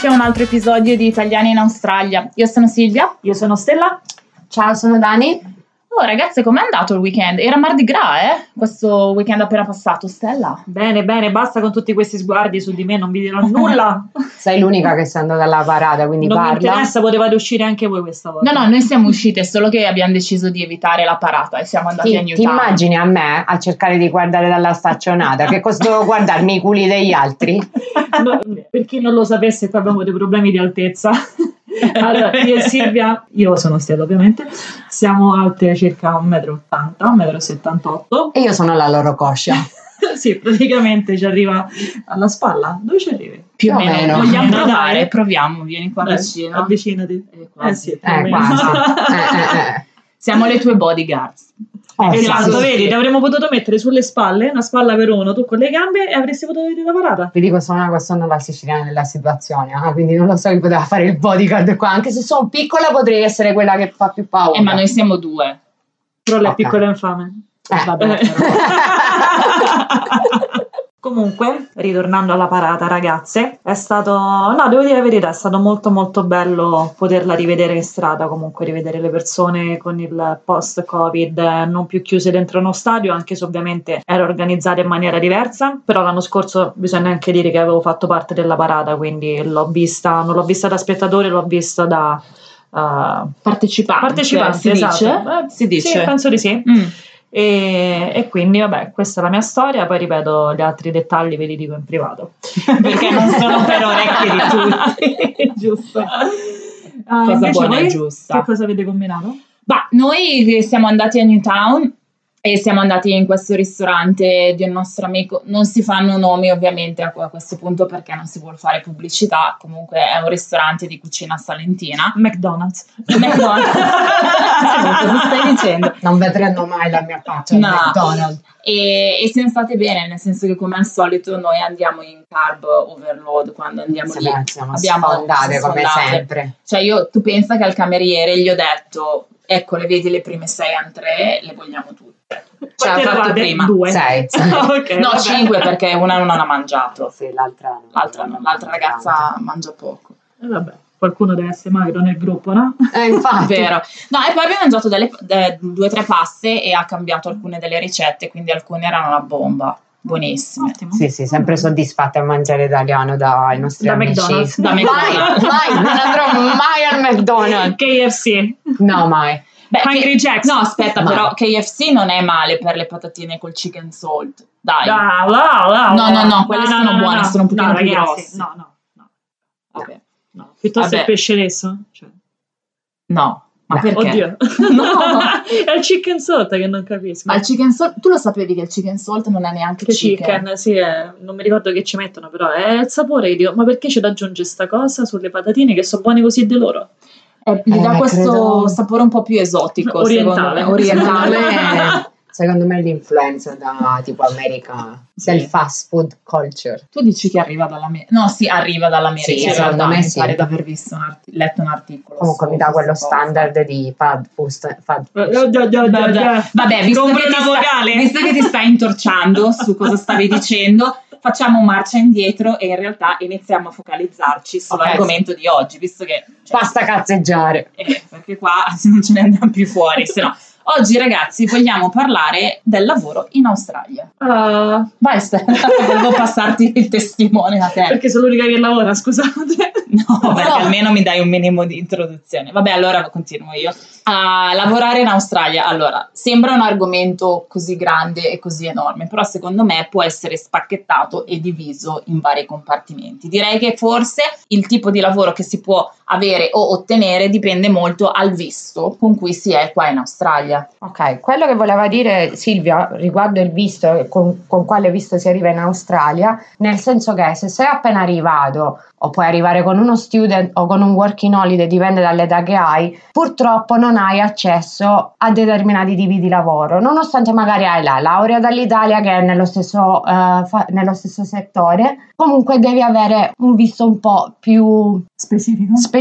Benvenuti a un altro episodio di Italiani in Australia. Io sono Silvia. Io sono Stella. Ciao, sono Dani. Oh ragazze, com'è andato il weekend? Era Mardi Gras, eh? Questo weekend appena passato, Stella. Bene, bene, basta con tutti questi sguardi su di me, non vi dirò nulla. Sei l'unica che sei andata alla parata, quindi non parla. mi interessa, potevate uscire anche voi questa volta. No, no, noi siamo uscite, solo che abbiamo deciso di evitare la parata e siamo andati Ti, a ti Newtown. immagini a me a cercare di guardare dalla staccionata? Che cosa devo guardarmi i culi degli altri? No, per chi non lo sapesse, qua abbiamo dei problemi di altezza. Allora, io e Silvia, io sono Stella ovviamente, siamo alte circa 1,80 m, 1,78 m. E io sono la loro coscia. sì, praticamente ci arriva alla spalla. Dove ci arrivi? Più o meno. meno. Vogliamo meno, provare? dai. Proviamo, vieni qua Dai, vicino. Avvicinati. Eh, Eh quasi. Eh, meno. quasi. Eh, eh, eh. Siamo le tue bodyguards. Eh, sì, Esatto, sì, sì. vedi, ti avremmo potuto mettere sulle spalle, una spalla per uno, tu con le gambe e avresti potuto vedere la parata. Vi dico, sono una persona la siciliana della situazione, ah, quindi non lo so chi poteva fare il bodyguard qua. Anche se sono piccola potrei essere quella che fa più paura. Eh, ma noi siamo due. Però lei è Ok. piccola e infame. Eh, Vabbè, Eh. però. Comunque, ritornando alla parata, ragazze, è stato, no, devo dire la verità, è stato molto molto bello poterla rivedere in strada, comunque rivedere le persone con il post-Covid eh, non più chiuse dentro uno stadio, anche se ovviamente era organizzata in maniera diversa, però l'anno scorso bisogna anche dire che avevo fatto parte della parata, quindi l'ho vista, non l'ho vista da spettatore, l'ho vista da... eh, Partecipante. partecipante, si esatto. dice? Eh, si dice. Sì, penso di sì. Mm. E, e quindi, vabbè, questa è la mia storia. Poi ripeto, gli altri dettagli ve li dico in privato. Perché non sono per orecchie di tutti. Giusto. Ah, Cosa buona e giusta. Che cosa avete combinato? Ma noi siamo andati a Newtown e siamo andati in questo ristorante di un nostro amico. Non si fanno nomi ovviamente a questo punto perché non si vuole fare pubblicità. Comunque è un ristorante di cucina salentina. McDonald's. McDonald's. Cosa stai dicendo? non vedranno mai la mia faccia No. McDonald's. E, e siamo state bene, nel senso che come al solito noi andiamo in carb overload quando andiamo lì. Siamo, Abbiamo- sfondate come sempre. Cioè io, tu pensa che al cameriere gli ho detto, ecco le vedi le prime sei entrée, le vogliamo tutte. Cioè, Quante ho fatto eravate? prima. Due. Sei, sei. ok, No, vabbè. cinque perché una non ha mangiato, Sì, l'altra, no. l'altra, no, l'altra ragazza mangia poco. Eh, vabbè, qualcuno deve essere magro nel gruppo, no? Eh, infatti. Vero. No, e poi abbiamo mangiato delle, de- due o tre paste e ha cambiato alcune delle ricette, quindi alcune erano una bomba, buonissime. Ottimo. Sì, sì, sempre soddisfatta a mangiare italiano dai nostri Da amici. McDonald's. Da mai, McDonald's. mai, non andrò mai al McDonald's. KFC. No, mai. Beh, Hungry che- Jacks. No, aspetta, però KFC non è male per le patatine col chicken salt. Dai. Ah, là, là, No, no, no, quelle sono buone, sono un pochino no, più ragazzi, grosse. No, no, no. Vabbè. no. Piuttosto Vabbè. il pesce rosso. Cioè. No, ma Beh, perché? Oddio. No. è il chicken salt che non capisco. Ma il chicken salt, tu lo sapevi che il chicken salt non è neanche Che chicken? chicken, sì, eh, non mi ricordo che ci mettono, però è il sapore. Io dico, ma perché c'è da aggiungere sta cosa sulle patatine che sono buone così di loro? Eh, gli Eh, dà questo credo- sapore un po' più esotico, Orientale. secondo me. Orientale. Secondo me, l'influenza da tipo America, Sì. del fast food culture. Tu dici che arriva dall'America? No, sì, arriva dall'America. Sì, in secondo realtà, me mi sì. pare di aver visto un arti- letto un articolo. Comunque mi dà quello cosa. standard di fad food. Fad Eh, Vabbè, visto, che sta- visto che ti stai intorciando su cosa stavi dicendo, facciamo marcia indietro e in realtà iniziamo a focalizzarci sull'argomento di oggi, visto che... cioè, Basta cazzeggiare. eh, perché qua non ce ne andiamo più fuori, se no... Oggi ragazzi vogliamo parlare del lavoro in Australia. Ah, Vai Stella, volevo passarti il testimone a te. perché sono l'unica che lavora, scusate. No, perché No. almeno mi dai un minimo di introduzione. Vabbè, allora continuo io. A lavorare in Australia, allora, sembra un argomento così grande e così enorme, però secondo me può essere spacchettato e diviso in vari compartimenti. Direi che forse il tipo di lavoro che si può avere o ottenere dipende molto al visto con cui si è qua in Australia. Ok, quello che voleva dire Silvia riguardo il visto, e con, con quale visto si arriva in Australia, nel senso che se sei appena arrivato o puoi arrivare con uno student o con un working holiday, dipende dall'età che hai, purtroppo non hai accesso a determinati tipi di lavoro, nonostante magari hai la laurea dall'Italia che è nello stesso, eh, fa- nello stesso settore, comunque devi avere un visto un po' più Specifico? specifico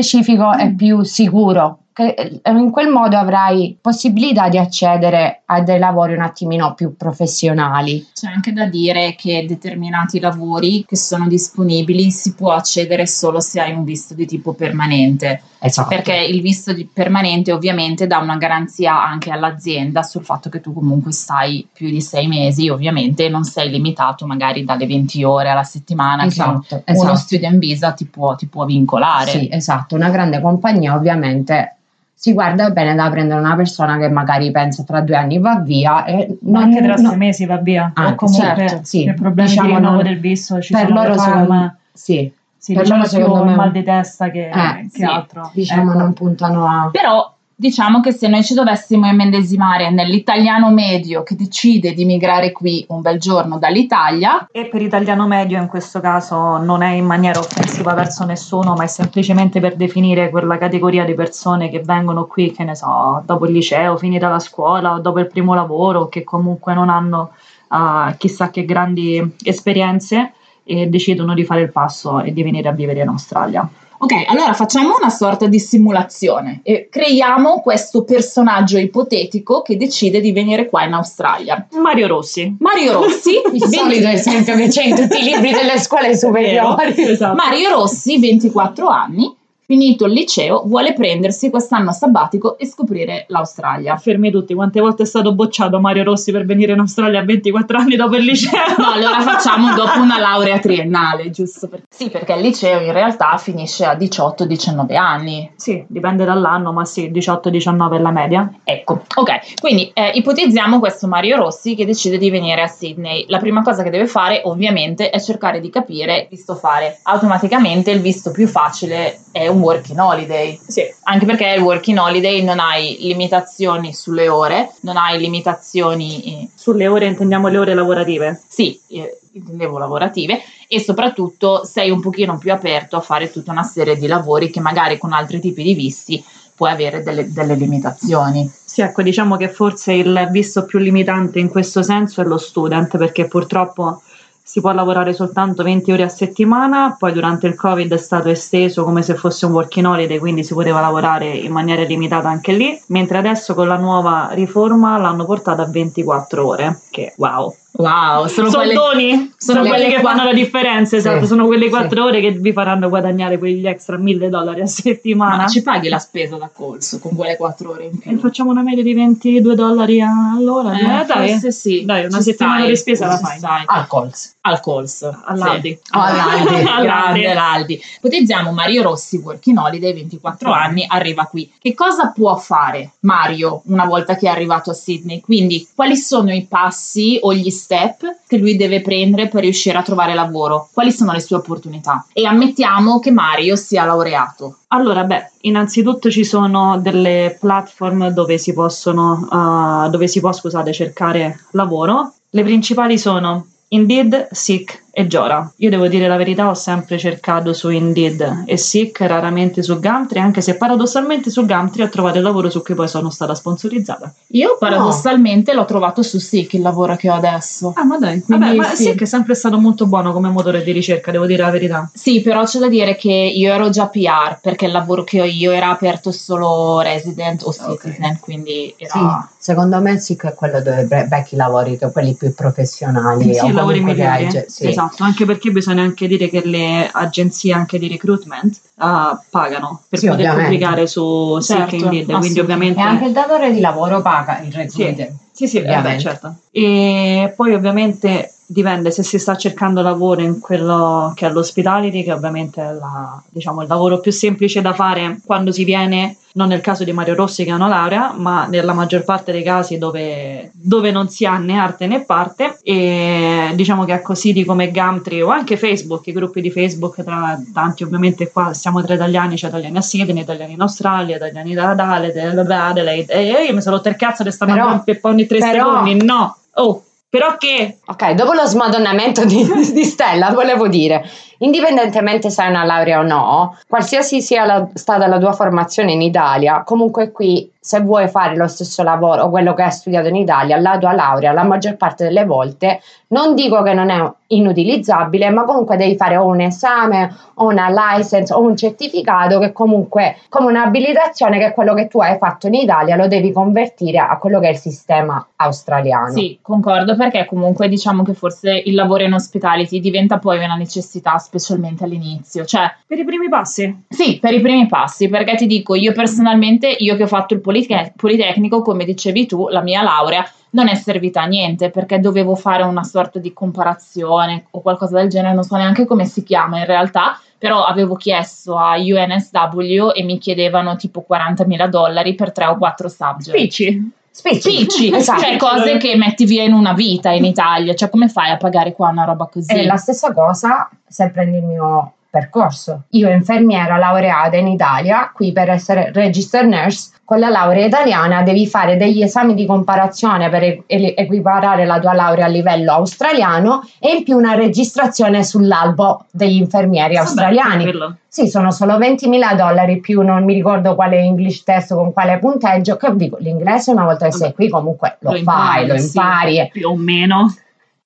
e più sicuro che eh, in quel modo avrai possibilità di accedere a dei lavori un attimino più professionali. C'è anche da dire che determinati lavori che sono disponibili si può accedere solo se hai un visto di tipo permanente. Esatto. Perché il visto di permanente ovviamente dà una garanzia anche all'azienda sul fatto che tu comunque stai più di sei mesi, ovviamente non sei limitato magari dalle 20 ore alla settimana Esatto, che esatto. uno student visa ti può, ti può vincolare. Sì, esatto, una grande compagnia ovviamente si guarda bene da prendere una persona che magari pensa tra due anni va via e non anche tra no- sei mesi va via. Ah, o comunque certo, sì. per problemi Diciamo di rinnovo non- del visto ci per sono loro secondo farm, sì, sì, per diciamo loro secondo me- mal di testa che, Eh, che sì, altro. diciamo Ecco. non puntano a Però diciamo che se noi ci dovessimo immedesimare nell'italiano medio che decide di migrare qui un bel giorno dall'Italia, E per italiano medio in questo caso non è in maniera offensiva verso nessuno, ma è semplicemente per definire quella categoria di persone che vengono qui, che ne so, dopo il liceo, finita la scuola o dopo il primo lavoro, che comunque non hanno ah, chissà che grandi esperienze e decidono di fare il passo e di venire a vivere in Australia. Ok, allora facciamo una sorta di simulazione e creiamo questo personaggio ipotetico che decide di venire qua in Australia. Mario Rossi. Mario Rossi, il solito esempio che c'è in tutti i libri delle scuole superiori. Esatto. Mario Rossi, 24 anni, finito il liceo, vuole prendersi quest'anno sabbatico e scoprire l'Australia. Fermi tutti, quante volte è stato bocciato Mario Rossi per venire in Australia a 24 anni dopo il liceo? No, allora facciamo dopo una laurea triennale, giusto? Per... Sì, perché il liceo in realtà finisce a 18-19 anni. Sì, dipende dall'anno, ma sì, 18-19 è la media. Ecco, ok, quindi eh, ipotizziamo questo Mario Rossi che decide di venire a Sydney. La prima cosa che deve fare ovviamente è cercare di capire visto fare. Automaticamente il visto più facile è un working holiday. Sì. Anche perché il working holiday non hai limitazioni sulle ore, non hai limitazioni, eh, Sulle ore intendiamo le ore lavorative. sì, eh, intendevo lavorative, e soprattutto sei un pochino più aperto a fare tutta una serie di lavori che magari con altri tipi di visti puoi avere delle, delle limitazioni. Sì, ecco, diciamo che forse il visto più limitante in questo senso è lo student, perché purtroppo si può lavorare soltanto 20 ore a settimana, poi durante il Covid è stato esteso come se fosse un working holiday, quindi si poteva lavorare in maniera limitata anche lì, mentre adesso con la nuova riforma l'hanno portata a 24 ore, che wow. Wow, sono quelle... Soldoni? Sono, sono quelli quelle che qua- fanno la differenza, esatto, Sì, sono quelle sì. 4 ore che vi faranno guadagnare quegli extra 1000 dollari a settimana. Ma ci paghi la spesa da colso con quelle 4 ore in E più? facciamo una media di 22 dollari all'ora. Eh, Eh, dai, forse sì. Dai, una Ci settimana stai, di spesa la fai. stai. Al Cols. Al Cols. All'Aldi. Sì. Oh, all'Aldi. All'Aldi. Grande l'Aldi. Ipotizziamo Mario Rossi, working holiday, 24 anni, arriva qui. Che cosa può fare Mario una volta che è arrivato a Sydney? Quindi, quali sono i passi o gli step che lui deve prendere per riuscire a trovare lavoro? Quali sono le sue opportunità? E ammettiamo che Mario sia laureato. Allora, beh, innanzitutto ci sono delle platform dove si possono, uh, dove si può, scusate, cercare lavoro. Le principali sono Indeed, Seek e Jora. Io devo dire la verità, ho sempre cercato su Indeed e Seek, raramente su Gumtree, anche se paradossalmente su Gumtree ho trovato il lavoro su cui poi sono stata sponsorizzata. Io paradossalmente l'ho trovato su Seek il lavoro che ho adesso. Ah, ma dai, Quindi vabbè, ma sì. Seek è sempre stato molto buono come motore di ricerca, devo dire la verità. Sì, però c'è da dire che io ero già PR perché il lavoro che ho io era aperto solo resident o citizen, quindi Sì, era... secondo me sì che è quello dove be- becchi i lavori, che quelli più professionali. Sì, o lavori migliori. sì. Esatto, anche perché bisogna anche dire che le agenzie anche di recruitment ah, pagano per Sì, poter ovviamente. pubblicare su Certo, Seek Indeed, quindi ovviamente E anche il datore di lavoro paga il recruiter. Sì, sì, eh, beh, Ovviamente. certo. E poi ovviamente dipende se si sta cercando lavoro in quello che è l'hospitality, che ovviamente è la- diciamo, il lavoro più semplice da fare quando si viene, non nel caso di Mario Rossi che ha una laurea, ma nella maggior parte dei casi dove, dove non si ha né arte né parte. E diciamo che ecco siti come Gumtree o anche Facebook, i gruppi di Facebook, tra tanti ovviamente qua siamo tra italiani, c'è italiani a Sydney, italiani in Australia, italiani da Adelaide, da Adelaide. E io mi sono rotto il cazzo di stare Però- a per ogni tre però- secondi. No, oh, però che? Ok, dopo lo smadonnamento di, di Stella, volevo dire indipendentemente se hai una laurea o no, qualsiasi sia la, stata la tua formazione in Italia, comunque qui se vuoi fare lo stesso lavoro o quello che hai studiato in Italia, la tua laurea la maggior parte delle volte, non dico che non è inutilizzabile, ma comunque devi fare o un esame o una license o un certificato che comunque come un'abilitazione che quello che tu hai fatto in Italia lo devi convertire a quello che è il sistema australiano. Sì, concordo perché comunque diciamo che forse il lavoro in hospitality diventa poi una necessità specialmente all'inizio, cioè Per i primi passi. sì, per i primi passi, perché ti dico, io personalmente, io che ho fatto il polite- politecnico, come dicevi tu, la mia laurea non è servita a niente perché dovevo fare una sorta di comparazione o qualcosa del genere, non so neanche come si chiama in realtà, però avevo chiesto a UNSW e mi chiedevano tipo 40.000 dollari per 3 o 4 subject. Spicci. Spicci. Spicci, Esatto. cioè cose che metti via in una vita in Italia, cioè come fai a pagare qua una roba così? È la stessa cosa se prendi il mio percorso. Io infermiera laureata in Italia, qui per essere registered nurse, con la laurea italiana devi fare degli esami di comparazione per equiparare la tua laurea a livello australiano e in più una registrazione sull'albo degli infermieri australiani. Vabbè, quello. Sì, sono solo 20.000 dollari più non mi ricordo quale English test con quale punteggio, che dico, l'inglese una volta che sei qui comunque lo, Lo fai, impari, lo sì. impari, e Più o meno.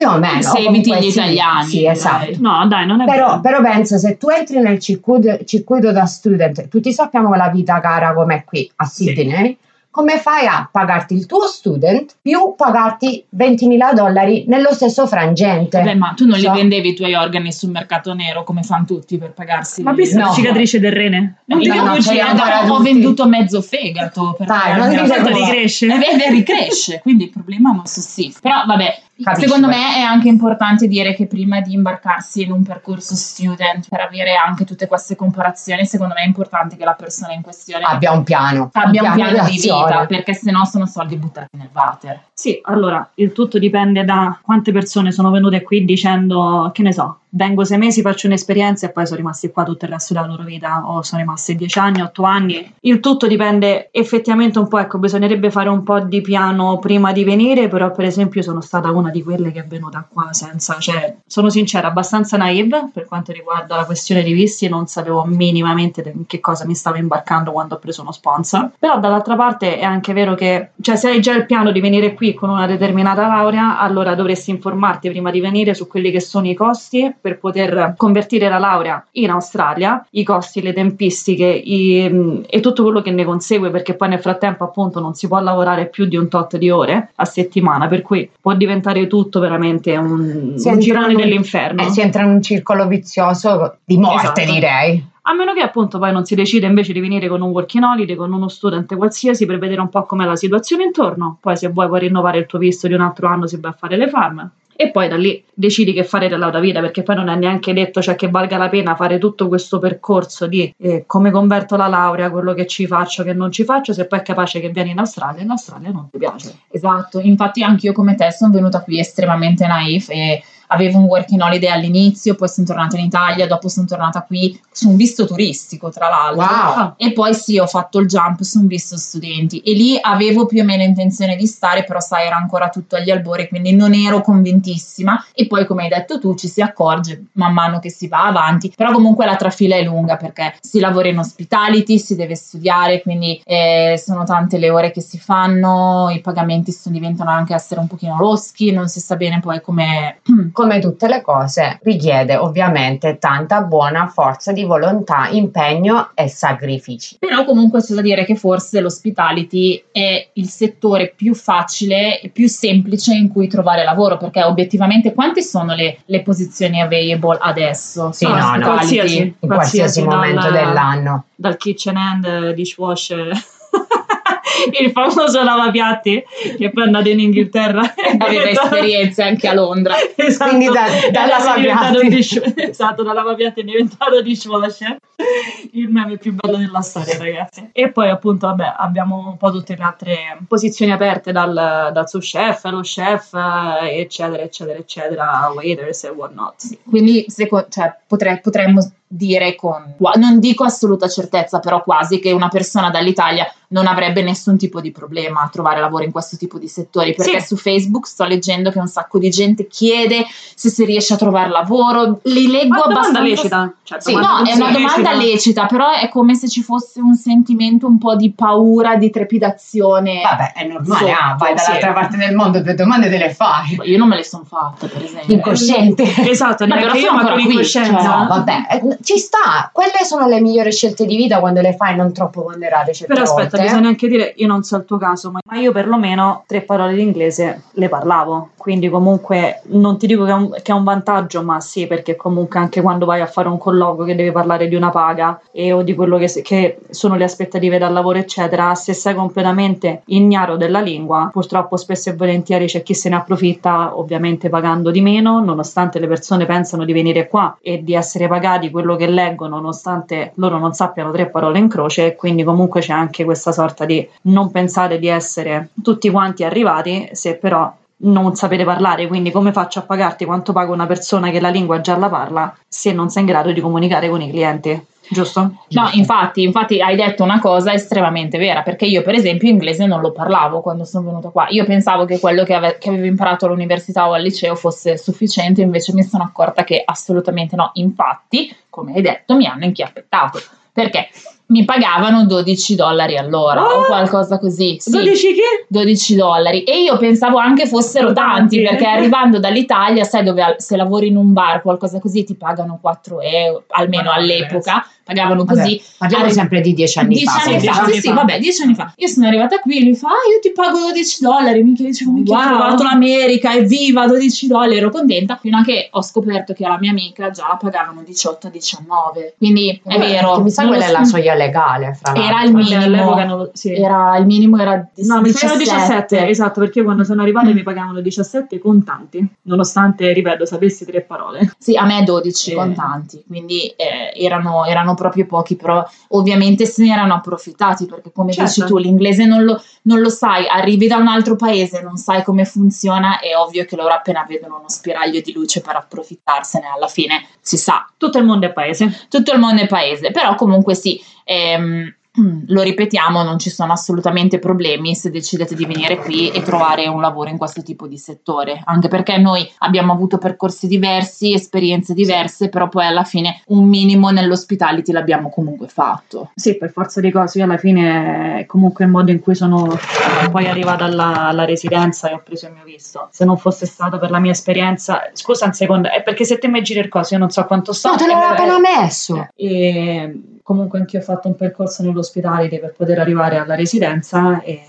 Più o meno. Se eviti gli sì, italiani, Sì, direi. esatto. No, dai, non è Però, vero. però penso se tu entri nel circuito, circuito da student, tutti sappiamo la vita cara com'è qui a Sydney, come fai a pagarti il tuo student più pagarti 20.000 dollari nello stesso frangente? Vabbè, ma tu non li So- vendevi i tuoi organi sul mercato nero come fanno tutti per pagarsi? Ma visto No. la cicatrice del rene? Non No, no, capisci, ce li ho- venduto mezzo fegato per Dai, non la Tanto ricresce. E vede, ricresce, quindi il problema non sussiste. Però vabbè, Capisci, secondo beh. me è anche importante dire che prima di imbarcarsi in un percorso student per avere anche tutte queste comparazioni, secondo me è importante che la persona in questione Abbia un piano. abbia un piano di d'azione. Vita, perché sennò sono soldi buttati nel water. Sì, allora, il tutto dipende da quante persone sono venute qui dicendo, che ne so, vengo sei mesi, faccio un'esperienza e poi sono rimasti qua tutto il resto della loro vita o sono rimasti dieci anni, otto anni. Il tutto dipende effettivamente un po', ecco, bisognerebbe fare un po' di piano prima di venire, però per esempio io sono stata una di quelle che è venuta qua senza, cioè, sono sincera, abbastanza naive per quanto riguarda la questione di visti, non sapevo minimamente in che cosa mi stavo imbarcando quando ho preso uno sponsor, però dall'altra parte è anche vero che, cioè, se hai già il piano di venire qui con una determinata laurea, allora dovresti informarti prima di venire su quelli che sono i costi per poter convertire la laurea in Australia, i costi, le tempistiche i- mh, e tutto quello che ne consegue, perché poi nel frattempo appunto non si può lavorare più di un tot di ore a settimana, per cui può diventare tutto veramente un, Si un girone un- dell'inferno. Eh, si entra in un circolo vizioso di morte, Esatto. direi. A meno che appunto poi non si decide invece di venire con un working holiday, con uno studente qualsiasi per vedere un po' com'è la situazione intorno, poi se vuoi puoi rinnovare il tuo visto di un altro anno si va a fare le farm e poi da lì decidi che fare della tua vita perché poi non è neanche detto cioè, che valga la pena fare tutto questo percorso di eh, come converto la laurea, quello che ci faccio, che non ci faccio, se poi è capace che vieni in Australia e in Australia non ti piace. Esatto, infatti anch'io come te sono venuta qui estremamente naif e avevo un working holiday all'inizio, poi sono tornata in Italia, dopo sono tornata qui su un visto turistico tra l'altro. Wow. E poi sì, ho fatto il jump su un visto studenti e lì avevo più o meno intenzione di stare, però sai, era ancora tutto agli albori, quindi non ero convintissima. E poi, come hai detto tu, ci si accorge man mano che si va avanti, però comunque la trafila è lunga perché si lavora in hospitality, si deve studiare, quindi eh, sono tante le ore che si fanno, i pagamenti sono- diventano anche essere un pochino loschi, non si sa bene poi come... Come tutte le cose, richiede ovviamente tanta buona forza di volontà, impegno e sacrifici. Però comunque c'è da dire che forse l'hospitality è il settore più facile e più semplice in cui trovare lavoro, perché obiettivamente quante sono le, le posizioni available adesso? Sì, no, no. hospitality? Qualsiasi. In qualsiasi momento dal- dell'anno. dal kitchen hand eh, dishwasher il famoso lavapiatti che poi è andato in Inghilterra e Aveva esperienze anche a Londra. esatto. Quindi da- da Adesso è diventato lavapiatti. dish- esatto da lavapiatti è diventato dishwasher il meme più bello della storia ragazzi e poi appunto vabbè abbiamo un po' tutte le altre posizioni aperte dal, dal sous chef lo chef eccetera eccetera eccetera waiters e whatnot Quindi seco- cioè, potre- potremmo dire con, non dico assoluta certezza, però quasi che una persona dall'Italia non avrebbe nessun tipo di problema a trovare lavoro in questo tipo di settori, perché Sì. su Facebook sto leggendo che un sacco di gente chiede se si riesce a trovare lavoro, li leggo Ma domanda abbastanza... lecita. Cioè, Sì, domanda no, è una domanda lecita. lecita, però è come se ci fosse un sentimento un po' di paura, di trepidazione. Vabbè, è normale, ah, vai dall'altra sì. parte del mondo, due domande te le fai. Io non me le sono fatte, per esempio. Incosciente. Esatto, Ma però io, sono ancora con qui, cioè, No, vabbè, ci sta. Quelle sono le migliori scelte di vita quando le fai non troppo ponderate certe Però aspetta, volte. bisogna anche dire, io non so il tuo caso, ma io perlomeno tre parole di inglese le parlavo, quindi comunque non ti dico che è, un, che è un vantaggio, ma sì, perché comunque anche quando vai a fare un colloquio che devi parlare di una paga e o di quello che, che sono le aspettative dal lavoro, eccetera, se sei completamente ignaro della lingua, purtroppo spesso e volentieri c'è chi se ne approfitta, ovviamente pagando di meno, nonostante le persone pensano di venire qua e di essere pagati quello che leggono, nonostante loro non sappiano tre parole in croce, quindi comunque c'è anche questa sorta di non pensare di essere tutti quanti arrivati, se però non sapete parlare, quindi come faccio a pagarti quanto paga una persona che la lingua già la parla se non sei in grado di comunicare con i clienti, giusto? No, infatti, infatti hai detto una cosa estremamente vera, perché io per esempio inglese non lo parlavo quando sono venuta qua. Io pensavo che quello che, ave- che avevo imparato all'università o al liceo fosse sufficiente, invece mi sono accorta che assolutamente no. Infatti, come hai detto, mi hanno inchiappettato, perché mi pagavano 12 dollari all'ora o Ah! qualcosa così. Sì. 12 che? 12 dollari e io pensavo anche fossero tanti Tanti. perché arrivando dall'Italia sai dove se lavori in un bar qualcosa così ti pagano 4 euro almeno Ma no, pagavano Vabbè, così Parliamo Arri- sempre di dieci anni Dieci fa. anni fa, sì, anni sì, fa. vabbè, dieci anni fa. Io sono arrivata qui e lui fa, ah, io ti pago 12 dollari. Minchia, dicevo, minchia, ho Wow. trovato l'America, evviva, 12 dollari, ero contenta. Fino a che ho scoperto che alla mia amica già la pagavano 18-19. Quindi è Eh, vero. che Mi sa non quella lo è la so- soglia legale. Fra Era l'altro. il Vabbè, minimo. non sì. Era, il minimo era No, mi sa 17, esatto, perché io quando sono arrivata mi pagavano 17 contanti, nonostante, ripeto, sapessi tre parole. Sì, a me 12 Eh. contanti, quindi eh, erano, erano proprio pochi, però ovviamente se ne erano approfittati perché come Certo. dici tu l'inglese non lo, non lo sai, arrivi da un altro paese, non sai come funziona, è ovvio che loro appena vedono uno spiraglio di luce per approfittarsene, alla fine si sa, Tutto il mondo è paese. tutto il mondo è paese, però comunque sì, ehm, lo ripetiamo, non ci sono assolutamente problemi se decidete di venire qui e trovare un lavoro in questo tipo di settore, anche perché noi abbiamo avuto percorsi diversi, esperienze diverse, però poi alla fine un minimo nell'hospitality l'abbiamo comunque fatto. Sì, per forza di cose, io alla fine è comunque il modo in cui sono poi arrivata alla, alla residenza e ho preso il mio visto. Se non fosse stato per la mia esperienza, scusa un secondo, è perché se te mi giri il coso, io non so quanto sto. No, te l'avevo appena messo. E comunque anch'io ho fatto un percorso nell'ospitalità per poter arrivare alla residenza e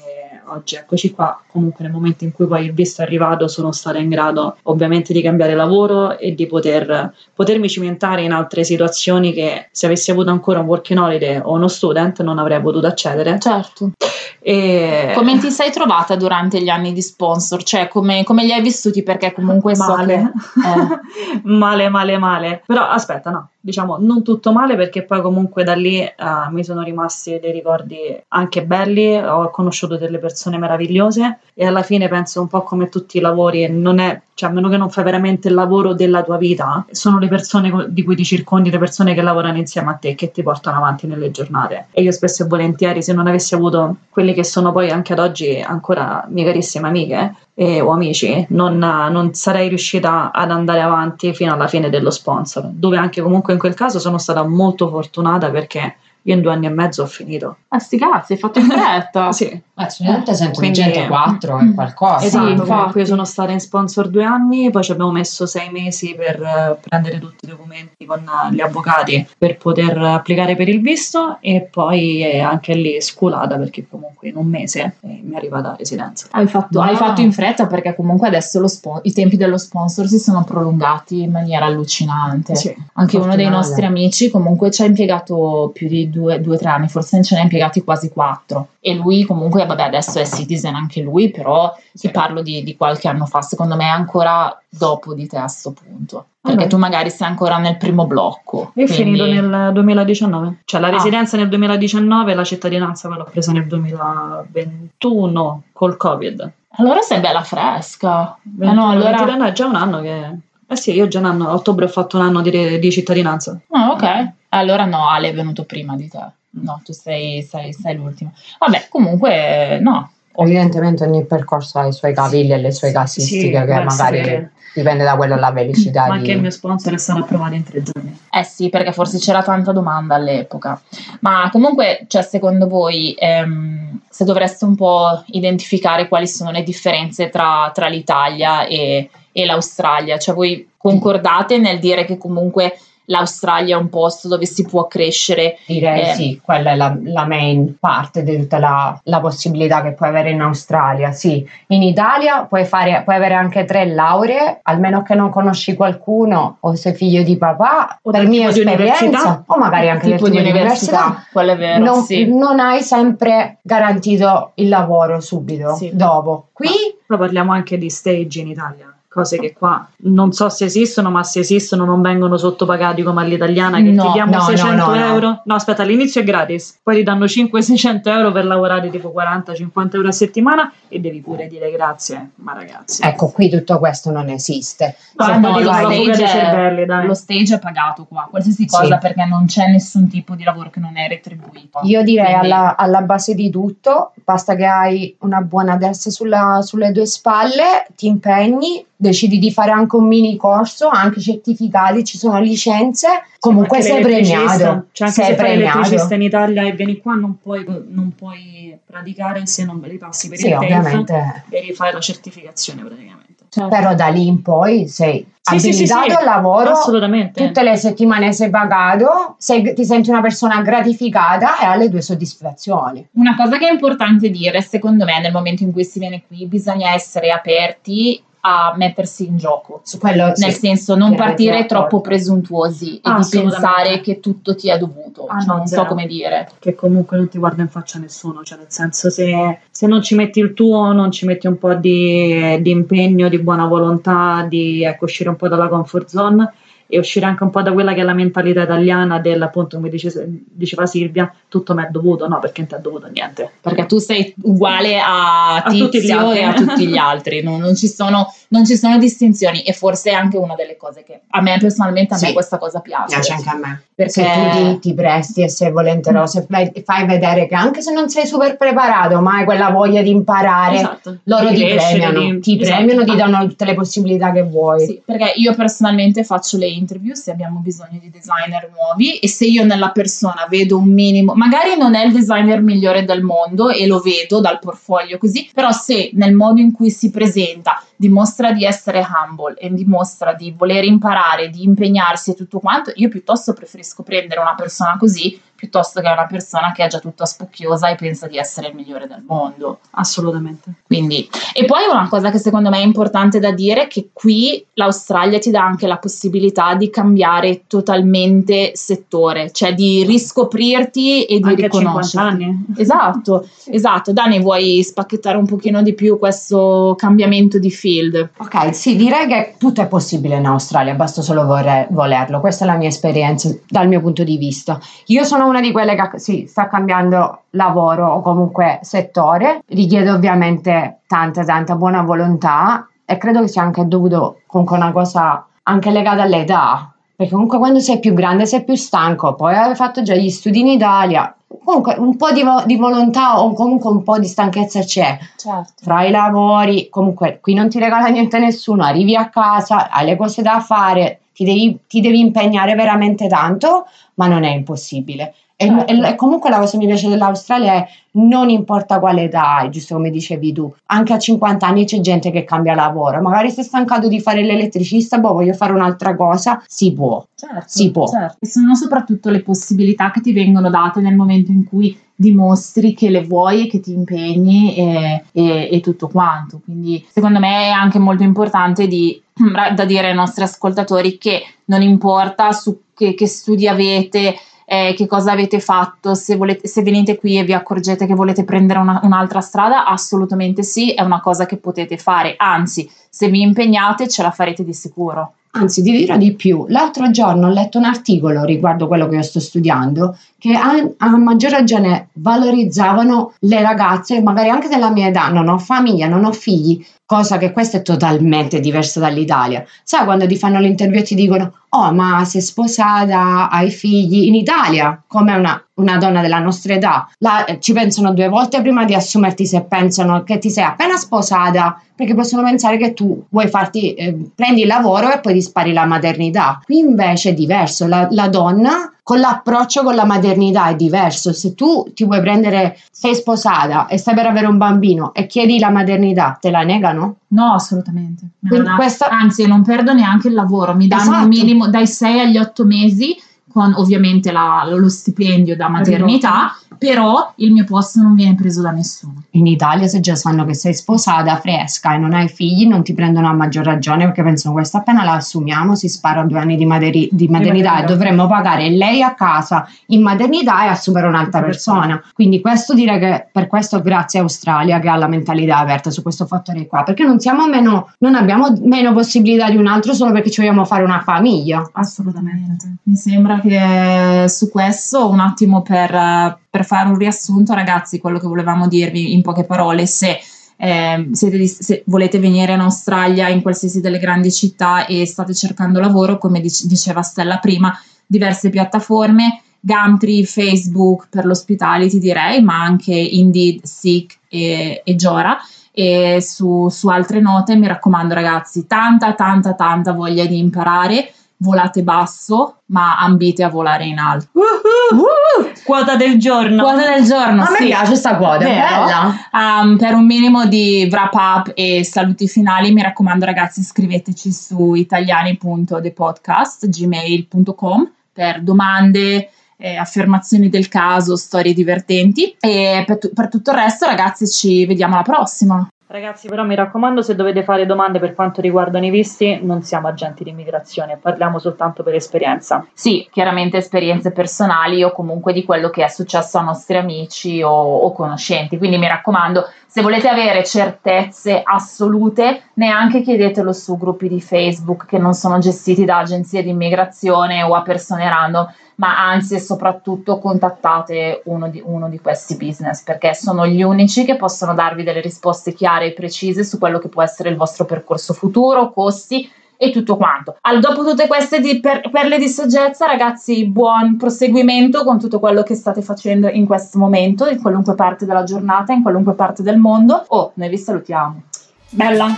oggi eccoci qua. Comunque nel momento in cui poi il visto è arrivato sono stata in grado ovviamente di cambiare lavoro e di poter, potermi cimentare in altre situazioni che se avessi avuto ancora un working holiday o uno student non avrei potuto accedere. Certo. E Come ti sei trovata durante gli anni di sponsor? Cioè, come, come li hai vissuti? Perché comunque so male. che... male, male, male. Però aspetta, no, diciamo non tutto male perché poi comunque da lì eh, mi sono rimasti dei ricordi anche belli, ho conosciuto delle persone meravigliose e alla fine penso un po' come tutti i lavori, non è, cioè a meno che non fai veramente il lavoro della tua vita, sono le persone di cui ti circondi, le persone che lavorano insieme a te che ti portano avanti nelle giornate. E io spesso e volentieri se non avessi avuto quelli che sono poi anche ad oggi ancora mie carissime amiche, e, o amici, non, non sarei riuscita ad andare avanti fino alla fine dello sponsor, dove anche comunque in quel caso sono stata molto fortunata perché io in due anni e mezzo ho finito. Ah, sti cazzi, hai fatto in fretta. Sì, Ma studente sei Quindi- intelligente 4 è qualcosa. Sì, esatto, infatti. io sono stata in sponsor due anni, poi ci abbiamo messo sei mesi per eh, prendere tutti i documenti con eh, gli avvocati per poter applicare per il visto e poi eh, anche lì sculata perché comunque in un mese eh, mi è arrivata la residenza. Hai fatto, Wow. hai fatto in fretta perché comunque adesso lo spo- i tempi dello sponsor si sono prolungati in maniera allucinante. Sì. Anche uno dei nostri amici comunque ci ha impiegato più di due o tre anni, forse ce ne ha impiegati quasi quattro. E lui comunque, vabbè, adesso è citizen anche lui, però ti parlo di, di qualche anno fa, secondo me è ancora dopo di te a sto punto. Perché Vabbè. tu magari sei ancora nel primo blocco. È quindi- finito nel 2019, cioè la Ah. residenza nel 2019 la cittadinanza poi l'ho presa nel 2021 col Covid. Allora sei bella fresca. Eh Eh no, allora... è già un anno che Eh sì, io già un anno, a ottobre ho fatto un anno di, di cittadinanza. Ah, ok. Allora no, Ale è venuto prima di te. No, tu sei, sei, sei l'ultimo. Vabbè, comunque no. Evidentemente ogni percorso ha i suoi cavilli e le sue casistiche Sì, che magari essere dipende da quello la velocità Ma di... anche il mio sponsor è stato approvato in tre giorni. Eh sì, perché forse c'era tanta domanda all'epoca. Ma comunque, cioè, secondo voi, ehm, se dovreste un po' identificare quali sono le differenze tra, tra l'Italia e, e l'Australia, cioè voi concordate nel dire che comunque l'Australia è un posto dove si può crescere Direi Eh. sì, quella è la, la main parte di tutta la, la possibilità che puoi avere in Australia. Sì, in Italia puoi, fare, puoi avere anche tre lauree, almeno che non conosci qualcuno o sei figlio di papà, O per mia esperienza, o magari anche tipo tipo di università, università. quello è vero, non, sì. non hai sempre garantito il lavoro subito Sì. dopo. Qui Poi parliamo anche di stage in Italia, cose che qua non so se esistono, ma se esistono non vengono sottopagati come all'italiana che No, ti diamo no, no, 600 no, euro. No, aspetta, all'inizio è gratis, poi ti danno 500-600 euro per lavorare tipo 40-50 euro a settimana e devi pure dire grazie, ma ragazzi. ecco, qui tutto questo non esiste. No, Se è poi no, lo stage cervelli, lo stage è pagato qua, qualsiasi cosa, Sì. perché non c'è nessun tipo di lavoro che non è retribuito. Io direi Quindi- alla, alla base di tutto, basta che hai una buona testa sulla- sulle tue spalle, ti impegni, decidi di fare anche un mini corso, anche certificati, ci sono licenze, comunque sei premiato. Cioè anche sei se fai premiato. l'elettricista in Italia e vieni qua non puoi, non puoi praticare se non li passi per Sì, il ovviamente. devi fare la certificazione praticamente. Certo. Però da lì in poi sei Sì, sì, sì, abilitato sì, al lavoro, Assolutamente. tutte le settimane sei pagato, sei- ti senti una persona gratificata e hai le tue soddisfazioni. Una cosa che è importante dire, secondo me, nel momento in cui si viene qui, bisogna essere aperti a mettersi in gioco. Su quello sì. Nel senso, non partire troppo presuntuosi e di pensare che tutto ti è dovuto. Ah, Cioè, no, non so zero. come dire. che comunque non ti guarda in faccia nessuno, cioè nel senso se, se non ci metti il tuo, non ci metti un po' di, di impegno, di buona volontà, di ecco, uscire un po' dalla comfort zone e uscire anche un po' da quella che è la mentalità italiana del appunto come dice- diceva Silvia, tutto mi è dovuto, no perché non ti è dovuto niente. Perché tu sei uguale a, A Tizio e a tutti gli altri, non, non ci sono, non ci sono distinzioni e forse è anche una delle cose che a me personalmente a me Sì. questa cosa piace. Piace anche a me. Perché Se tu ti, ti presti e sei volenteroso fai, fai vedere che anche se non sei super preparato, ma hai quella voglia di imparare, Esatto. loro ti crescere, premiano, di- ti esatto. premiano, ti danno tutte le possibilità che vuoi. Sì, perché io personalmente faccio le interview se abbiamo bisogno di designer nuovi e se io nella persona vedo un minimo, magari non è il designer migliore del mondo e lo vedo dal portfolio così, però se nel modo in cui si presenta dimostra di essere humble e dimostra di voler imparare, di impegnarsi e tutto quanto, io piuttosto preferisco prendere una persona così piuttosto che una persona che è già tutta spocchiosa e pensa di essere il migliore del mondo. Assolutamente. Quindi, e poi una cosa che secondo me è importante da dire è che qui l'Australia ti dà anche la possibilità di cambiare totalmente settore, cioè di riscoprirti e di Anche a 50 riconoscerti. anni. Esatto, esatto. Dani, vuoi spacchettare un pochino di più questo cambiamento di field? Ok, sì, direi che tutto è possibile in Australia, basta solo vorre- volerlo. Questa è la mia esperienza dal mio punto di vista. Io sono una di quelle che sì, sta cambiando lavoro o comunque settore, richiede ovviamente tanta, tanta buona volontà e credo che sia anche dovuto comunque una cosa anche legata all'età. Perché comunque quando sei più grande sei più stanco, poi hai fatto già gli studi in Italia, comunque un po' di, vo- di volontà o comunque un po' di stanchezza c'è Certo. fra i lavori, comunque qui non ti regala niente nessuno, arrivi a casa, hai le cose da fare, ti devi, ti devi impegnare veramente tanto, ma non è impossibile. E, Certo. e- e comunque la cosa che mi piace dell'Australia è non importa quale età hai, giusto come dicevi tu, anche a 50 anni c'è gente che cambia lavoro, magari sei stancato di fare l'elettricista, boh voglio fare un'altra cosa, si può. Certo, Si può. certo. E sono soprattutto le possibilità che ti vengono date nel momento in cui dimostri che le vuoi e che ti impegni e, e- e tutto quanto. Quindi secondo me è anche molto importante di, da dire ai nostri ascoltatori che non importa su che, che studi avete, eh, che cosa avete fatto, se, volete, se venite qui e vi accorgete che volete prendere una- un'altra strada, assolutamente sì, è una cosa che potete fare, anzi se vi impegnate ce la farete di sicuro. Anzi, ti dirò di più. L'altro giorno ho letto un articolo riguardo quello che io sto studiando che a, a maggior ragione valorizzavano le ragazze, magari anche della mia età, non ho famiglia, non ho figli, cosa che questa è totalmente diversa dall'Italia. Sai quando ti fanno l'interview e ti dicono oh ma sei sposata, hai figli, in Italia come una, una donna della nostra età, la, ci pensano due volte prima di assumerti se pensano che ti sei appena sposata perché possono pensare che tu vuoi farti, eh, prendi il lavoro e poi ti spari la maternità. Qui invece è diverso, la, la donna con l'approccio con la maternità è diverso. Se tu ti vuoi prendere, sei sposata e stai per avere un bambino e chiedi la maternità, te la negano? No, assolutamente. No, no. questa- Anzi, non perdo neanche il lavoro, mi danno Esatto. un minimo dai 6 agli 8 mesi con ovviamente la- lo stipendio da maternità, però il mio posto non viene preso da nessuno. In Italia, se già sanno che sei sposata, fresca e non hai figli, non ti prendono a maggior ragione perché pensano questa appena la assumiamo si spara due anni di, materi- di maternità e dovremmo pagare lei a casa in maternità e assumere un'altra persona. Quindi questo dire che per questo grazie a Australia che ha la mentalità aperta su questo fattore qua, perché non siamo meno, non abbiamo meno possibilità di un altro solo perché ci vogliamo fare una famiglia. Assolutamente. Mi sembra che su questo un attimo per, eh, per fare un riassunto, ragazzi, quello che volevamo dirvi in poche parole, se eh, dis- se volete venire in Australia, in qualsiasi delle grandi città e state cercando lavoro, come dic- diceva Stella prima, diverse piattaforme, Gumtree, Facebook per l'hospitality direi, ma anche Indeed, Seek e, e Jora. E su, su altre note mi raccomando ragazzi, tanta tanta tanta voglia di imparare, volate basso ma ambite a volare in alto. Uhuh! Quota del giorno. Quota del giorno, a me sì. piace sta quota, è Vero? bella. Um, per un minimo di wrap up e saluti finali, mi raccomando, ragazzi, scriveteci su italiani.depodcast gmail.com per domande, eh, affermazioni del caso, storie divertenti. E per, tu- per tutto il resto, ragazzi, ci vediamo alla prossima. Ragazzi, però mi raccomando, se dovete fare domande per quanto riguardano i visti, non siamo agenti di immigrazione, parliamo soltanto per esperienza. Sì, chiaramente esperienze personali o comunque di quello che è successo a nostri amici o, o conoscenti. Quindi mi raccomando, se volete avere certezze assolute, neanche chiedetelo su gruppi di Facebook che non sono gestiti da agenzie di immigrazione o a persone random, ma anzi e soprattutto contattate uno di, uno di questi business perché sono gli unici che possono darvi delle risposte chiare e precise su quello che può essere il vostro percorso futuro, costi e tutto quanto. Al, dopo tutte queste di per- perle di saggezza, ragazzi, buon proseguimento con tutto quello che state facendo in questo momento, in qualunque parte della giornata, in qualunque parte del mondo. Oh, noi vi salutiamo. Bella.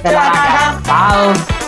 Bella Ciao. Ciao.